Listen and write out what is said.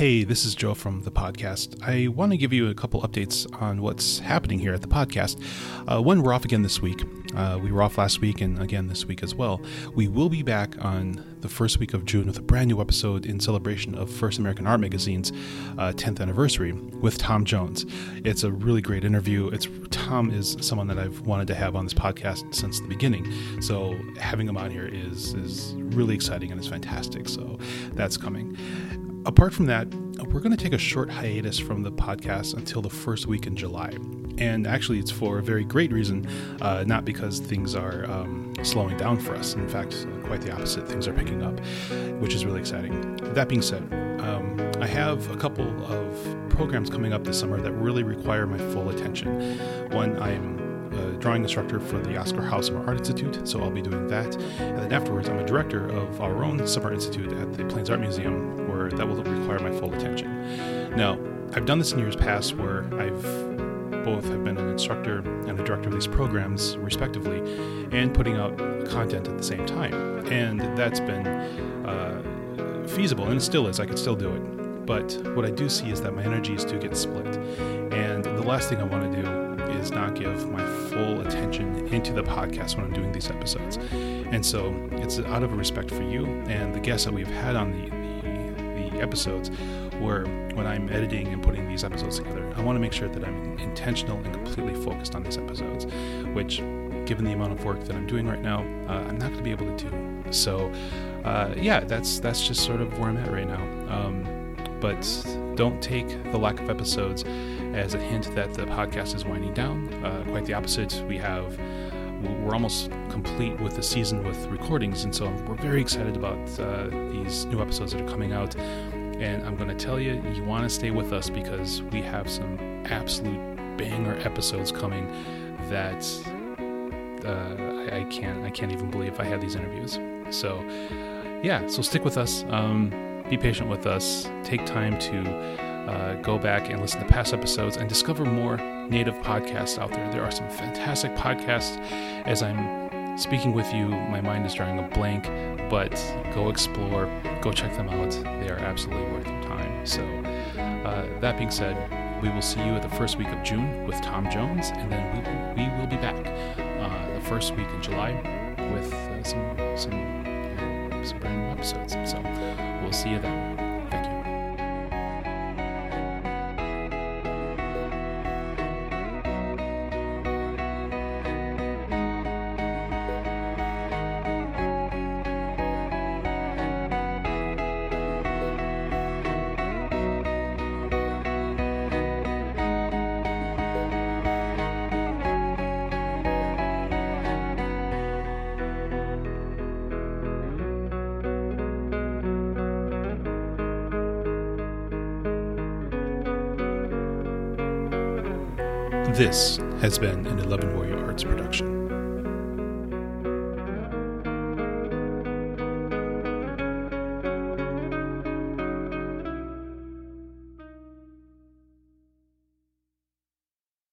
Hey, this is Joe from the podcast. I want to give you a couple updates on what's happening here at the podcast. Uh, one, we're off again this week. Uh, we were off last week and again this week as well. We will be back on the first week of June with a brand new episode in celebration of First American Art Magazine's uh, 10th anniversary with Tom Jones. It's a really great interview. It's Tom is someone that I've wanted to have on this podcast since the beginning. So having him on here is is really exciting and it's fantastic. So that's coming apart from that, we're going to take a short hiatus from the podcast until the first week in July. And actually, it's for a very great reason, uh, not because things are um, slowing down for us. In fact, quite the opposite. Things are picking up, which is really exciting. That being said, um, I have a couple of programs coming up this summer that really require my full attention. One, I'm a drawing instructor for the Oscar Howe Summer Art Institute, so I'll be doing that. And then afterwards, I'm a director of our own Summer Institute at the Plains Art Museum, that will require my full attention. Now, I've done this in years past where I've both have been an instructor and a director of these programs, respectively, and putting out content at the same time. And that's been uh, feasible, and it still is. I could still do it. But what I do see is that my energies do get split. And the last thing I want to do is not give my full attention into the podcast when I'm doing these episodes. And so it's out of respect for you and the guests that we've had on the episodes where when I'm editing and putting these episodes together, I want to make sure that I'm intentional and completely focused on these episodes, which, given the amount of work that I'm doing right now, uh, I'm not going to be able to do. So, uh, yeah, that's that's just sort of where I'm at right now. Um, but don't take the lack of episodes as a hint that the podcast is winding down. Uh, quite the opposite. We have we're almost complete with the season with recordings, and so we're very excited about uh, these new episodes that are coming out. And I'm going to tell you, you want to stay with us because we have some absolute banger episodes coming that uh, I, I, can't I can't even believe I had these interviews. So yeah, so stick with us. Um, be patient with us. Take time to uh, go back and listen to past episodes and discover more native podcasts out there. There are some fantastic podcasts. As I'm speaking with you, my mind is drawing a blank, but go explore, go check them out. They are absolutely worth your time. So, uh, that being said, we will see you at the first week of June with Tom Jones, and then we will, we will be back uh, the first week in July with uh, some some some brand new episodes. So we'll see you then. This has been an 11 Warrior Arts production.